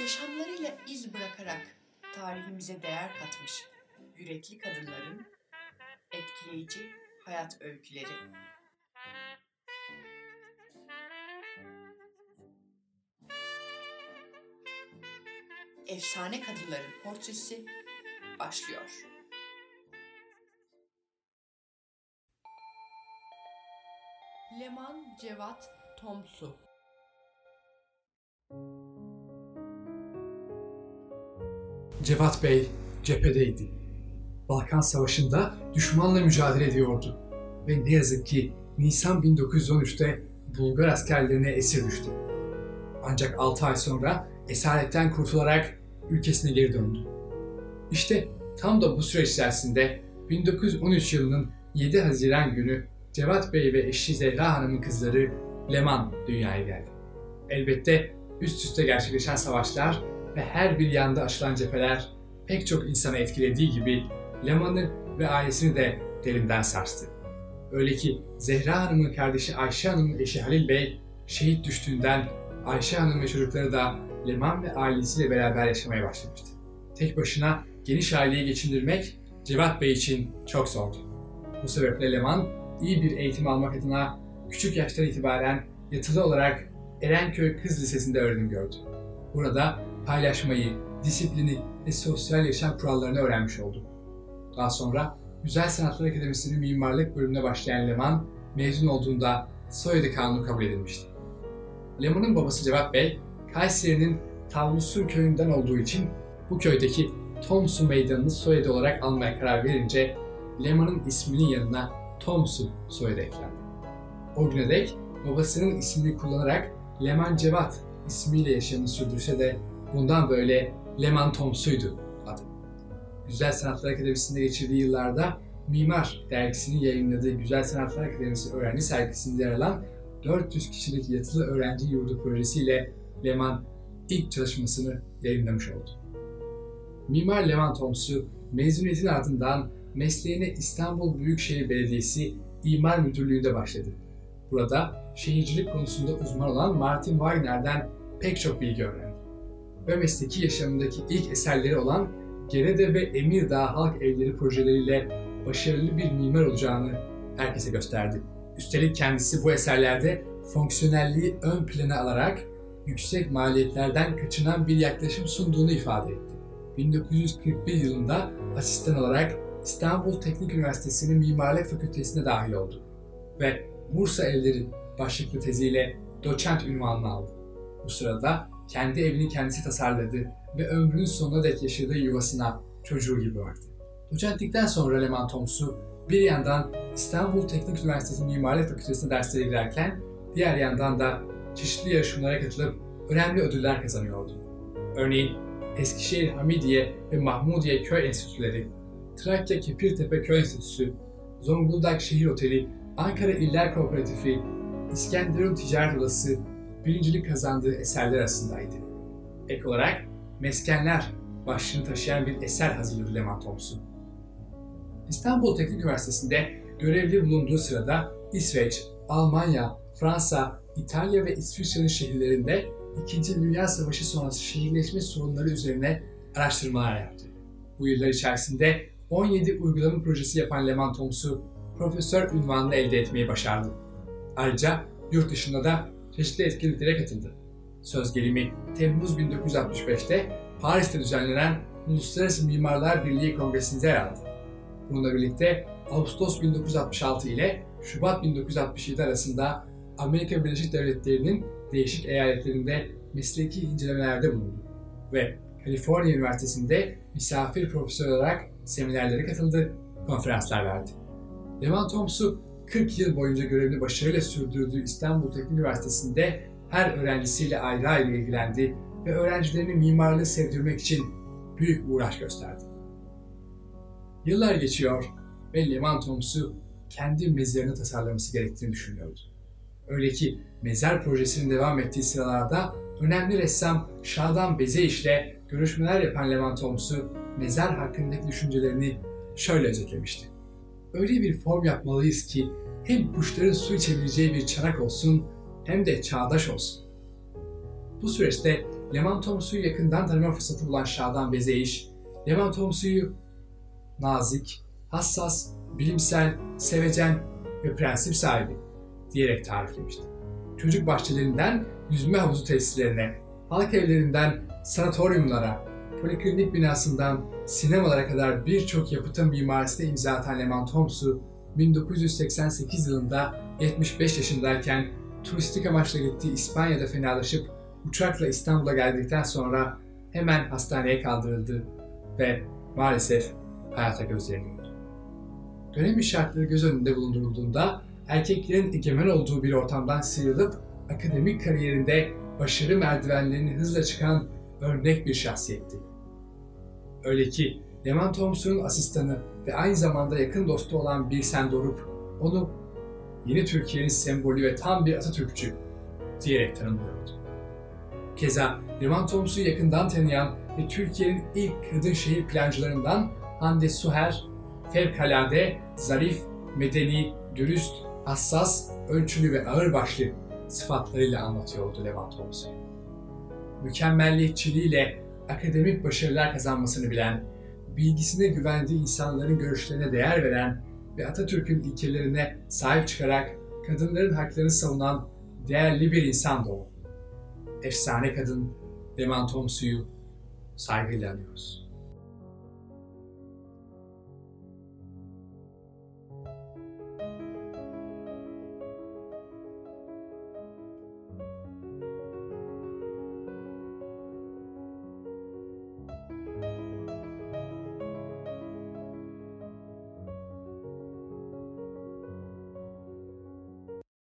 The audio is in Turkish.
Yaşamlarıyla iz bırakarak tarihimize değer katmış yürekli kadınların etkileyici hayat öyküleri. Efsane kadınların portresi başlıyor. Leman Cevat Tomsu Cevat Bey cephedeydi. Balkan Savaşı'nda düşmanla mücadele ediyordu. Ve ne yazık ki Nisan 1913'te Bulgar askerlerine esir düştü. Ancak 6 ay sonra esaretten kurtularak ülkesine geri döndü. İşte tam da bu süreç içerisinde 1913 yılının 7 Haziran günü Cevat Bey ve eşi Zehra Hanım'ın kızları Leman dünyaya geldi. Elbette üst üste gerçekleşen savaşlar ve her bir yanda açılan cepheler pek çok insanı etkilediği gibi Leman'ı ve ailesini de derinden sarstı. Öyle ki Zehra Hanım'ın kardeşi Ayşe Hanım'ın eşi Halil Bey şehit düştüğünden Ayşe Hanım ve çocukları da Leman ve ailesiyle beraber yaşamaya başlamıştı. Tek başına geniş aileyi geçindirmek Cevat Bey için çok zordu. Bu sebeple Leman iyi bir eğitim almak adına küçük yaştan itibaren yatılı olarak Erenköy Kız Lisesi'nde öğrenim gördü. Burada paylaşmayı, disiplini ve sosyal yaşam kurallarını öğrenmiş oldu. Daha sonra Güzel Sanatlar Akademisi'nin mimarlık bölümüne başlayan Leman, mezun olduğunda soyadı kanunu kabul edilmişti. Leman'ın babası Cevat Bey, Kayseri'nin Tavlusun köyünden olduğu için bu köydeki Tomsu Meydanı'nı soyadı olarak almaya karar verince Leman'ın isminin yanına Tomsu soyadı eklendi. O güne dek babasının ismini kullanarak Leman Cevat ismiyle yaşamını sürdürse de bundan böyle Leman Tomsu'ydu adı. Güzel Sanatlar Akademisi'nde geçirdiği yıllarda Mimar dergisinin yayınladığı Güzel Sanatlar Akademisi öğrenci sergisinde yer alan 400 kişilik yatılı öğrenci yurdu projesiyle Leman ilk çalışmasını yayınlamış oldu. Mimar Leman Tomsu mezuniyetin ardından mesleğine İstanbul Büyükşehir Belediyesi İmar Müdürlüğü'nde başladı. Burada şehircilik konusunda uzman olan Martin Wagner'den pek çok bilgi öğrendi. Ve mesleki yaşamındaki ilk eserleri olan Gerede ve Emirdağ Halk Evleri projeleriyle başarılı bir mimar olacağını herkese gösterdi. Üstelik kendisi bu eserlerde fonksiyonelliği ön plana alarak yüksek maliyetlerden kaçınan bir yaklaşım sunduğunu ifade etti. 1941 yılında asistan olarak İstanbul Teknik Üniversitesi'nin Mimarlık Fakültesine dahil oldu ve Bursa Evleri başlıklı teziyle doçent ünvanını aldı. Bu sırada kendi evini kendisi tasarladı ve ömrünün sonuna dek yaşadığı yuvasına çocuğu gibi baktı. Doçentlikten sonra Leman Tomsu bir yandan İstanbul Teknik Üniversitesi Mimarlık Fakültesi'ne derslere girerken diğer yandan da çeşitli yarışmalara katılıp önemli ödüller kazanıyordu. Örneğin Eskişehir Hamidiye ve Mahmudiye Köy Enstitüleri, Trakya Kepirtepe Köy Enstitüsü, Zonguldak Şehir Oteli, Ankara İller Kooperatifi, İskenderun Ticaret Odası birincilik kazandığı eserler arasındaydı. Ek olarak Meskenler başlığını taşıyan bir eser hazırladı Leman Thompson. İstanbul Teknik Üniversitesi'nde görevli bulunduğu sırada İsveç, Almanya, Fransa, İtalya ve İsviçre'nin şehirlerinde İkinci Dünya Savaşı sonrası şehirleşme sorunları üzerine araştırmalar yaptı. Bu yıllar içerisinde 17 uygulama projesi yapan Leman Thompson, profesör ünvanını elde etmeyi başardı. Ayrıca yurt dışında da çeşitli etkinliklere katıldı. Söz gelimi Temmuz 1965'te Paris'te düzenlenen Uluslararası Mimarlar Birliği Kongresi'nde yer aldı. Bununla birlikte Ağustos 1966 ile Şubat 1967 arasında Amerika Birleşik Devletleri'nin değişik eyaletlerinde mesleki incelemelerde bulundu ve Kaliforniya Üniversitesi'nde misafir profesör olarak seminerlere katıldı, konferanslar verdi. Leman Thompson 40 yıl boyunca görevini başarıyla sürdürdüğü İstanbul Teknik Üniversitesi'nde her öğrencisiyle ayrı ayrı ilgilendi ve öğrencilerini mimarlığı sevdirmek için büyük uğraş gösterdi. Yıllar geçiyor ve Leman Thompson kendi mezarını tasarlaması gerektiğini düşünüyordu. Öyle ki mezar projesinin devam ettiği sıralarda önemli ressam Şadan Bezeiş ile görüşmeler yapan Leman Thompson mezar hakkındaki düşüncelerini şöyle özetlemişti. Öyle bir form yapmalıyız ki hem kuşların su içebileceği bir çanak olsun hem de çağdaş olsun. Bu süreçte Leman Tomsu'yu yakından tanıma fırsatı bulan Şadan Bezeyiş, Leman Tomsu'yu nazik, hassas, bilimsel, sevecen ve prensip sahibi diyerek tariflemişti. Çocuk bahçelerinden yüzme havuzu tesislerine, halk evlerinden sanatoryumlara, poliklinik binasından sinemalara kadar birçok yapıtın mimarisine imza atan Leman Tomsu, 1988 yılında 75 yaşındayken turistik amaçla gittiği İspanya'da fenalaşıp uçakla İstanbul'a geldikten sonra hemen hastaneye kaldırıldı ve maalesef hayata gözlerini yumdu. Dönemin şartları göz önünde bulundurulduğunda erkeklerin egemen olduğu bir ortamdan sıyrılıp akademik kariyerinde başarı merdivenlerini hızla çıkan örnek bir şahsiyetti. Öyle ki Leman Thompson'un asistanı ve aynı zamanda yakın dostu olan Birsen Dorup onu yeni Türkiye'nin sembolü ve tam bir Atatürkçü diyerek tanımlıyordu. Keza Leman Thompson'u yakından tanıyan ve Türkiye'nin ilk kadın şehir plancılarından Hande Suher, fevkalade, zarif, medeni, dürüst, hassas, ölçülü ve ağırbaşlı sıfatlarıyla anlatıyordu Levent Thompson. Mükemmelliyetçiliğiyle akademik başarılar kazanmasını bilen, bilgisine güvendiği insanların görüşlerine değer veren ve Atatürk'ün ilkelerine sahip çıkarak kadınların haklarını savunan değerli bir insan da o. Efsane kadın Leman Tomsu'yu saygıyla anıyoruz.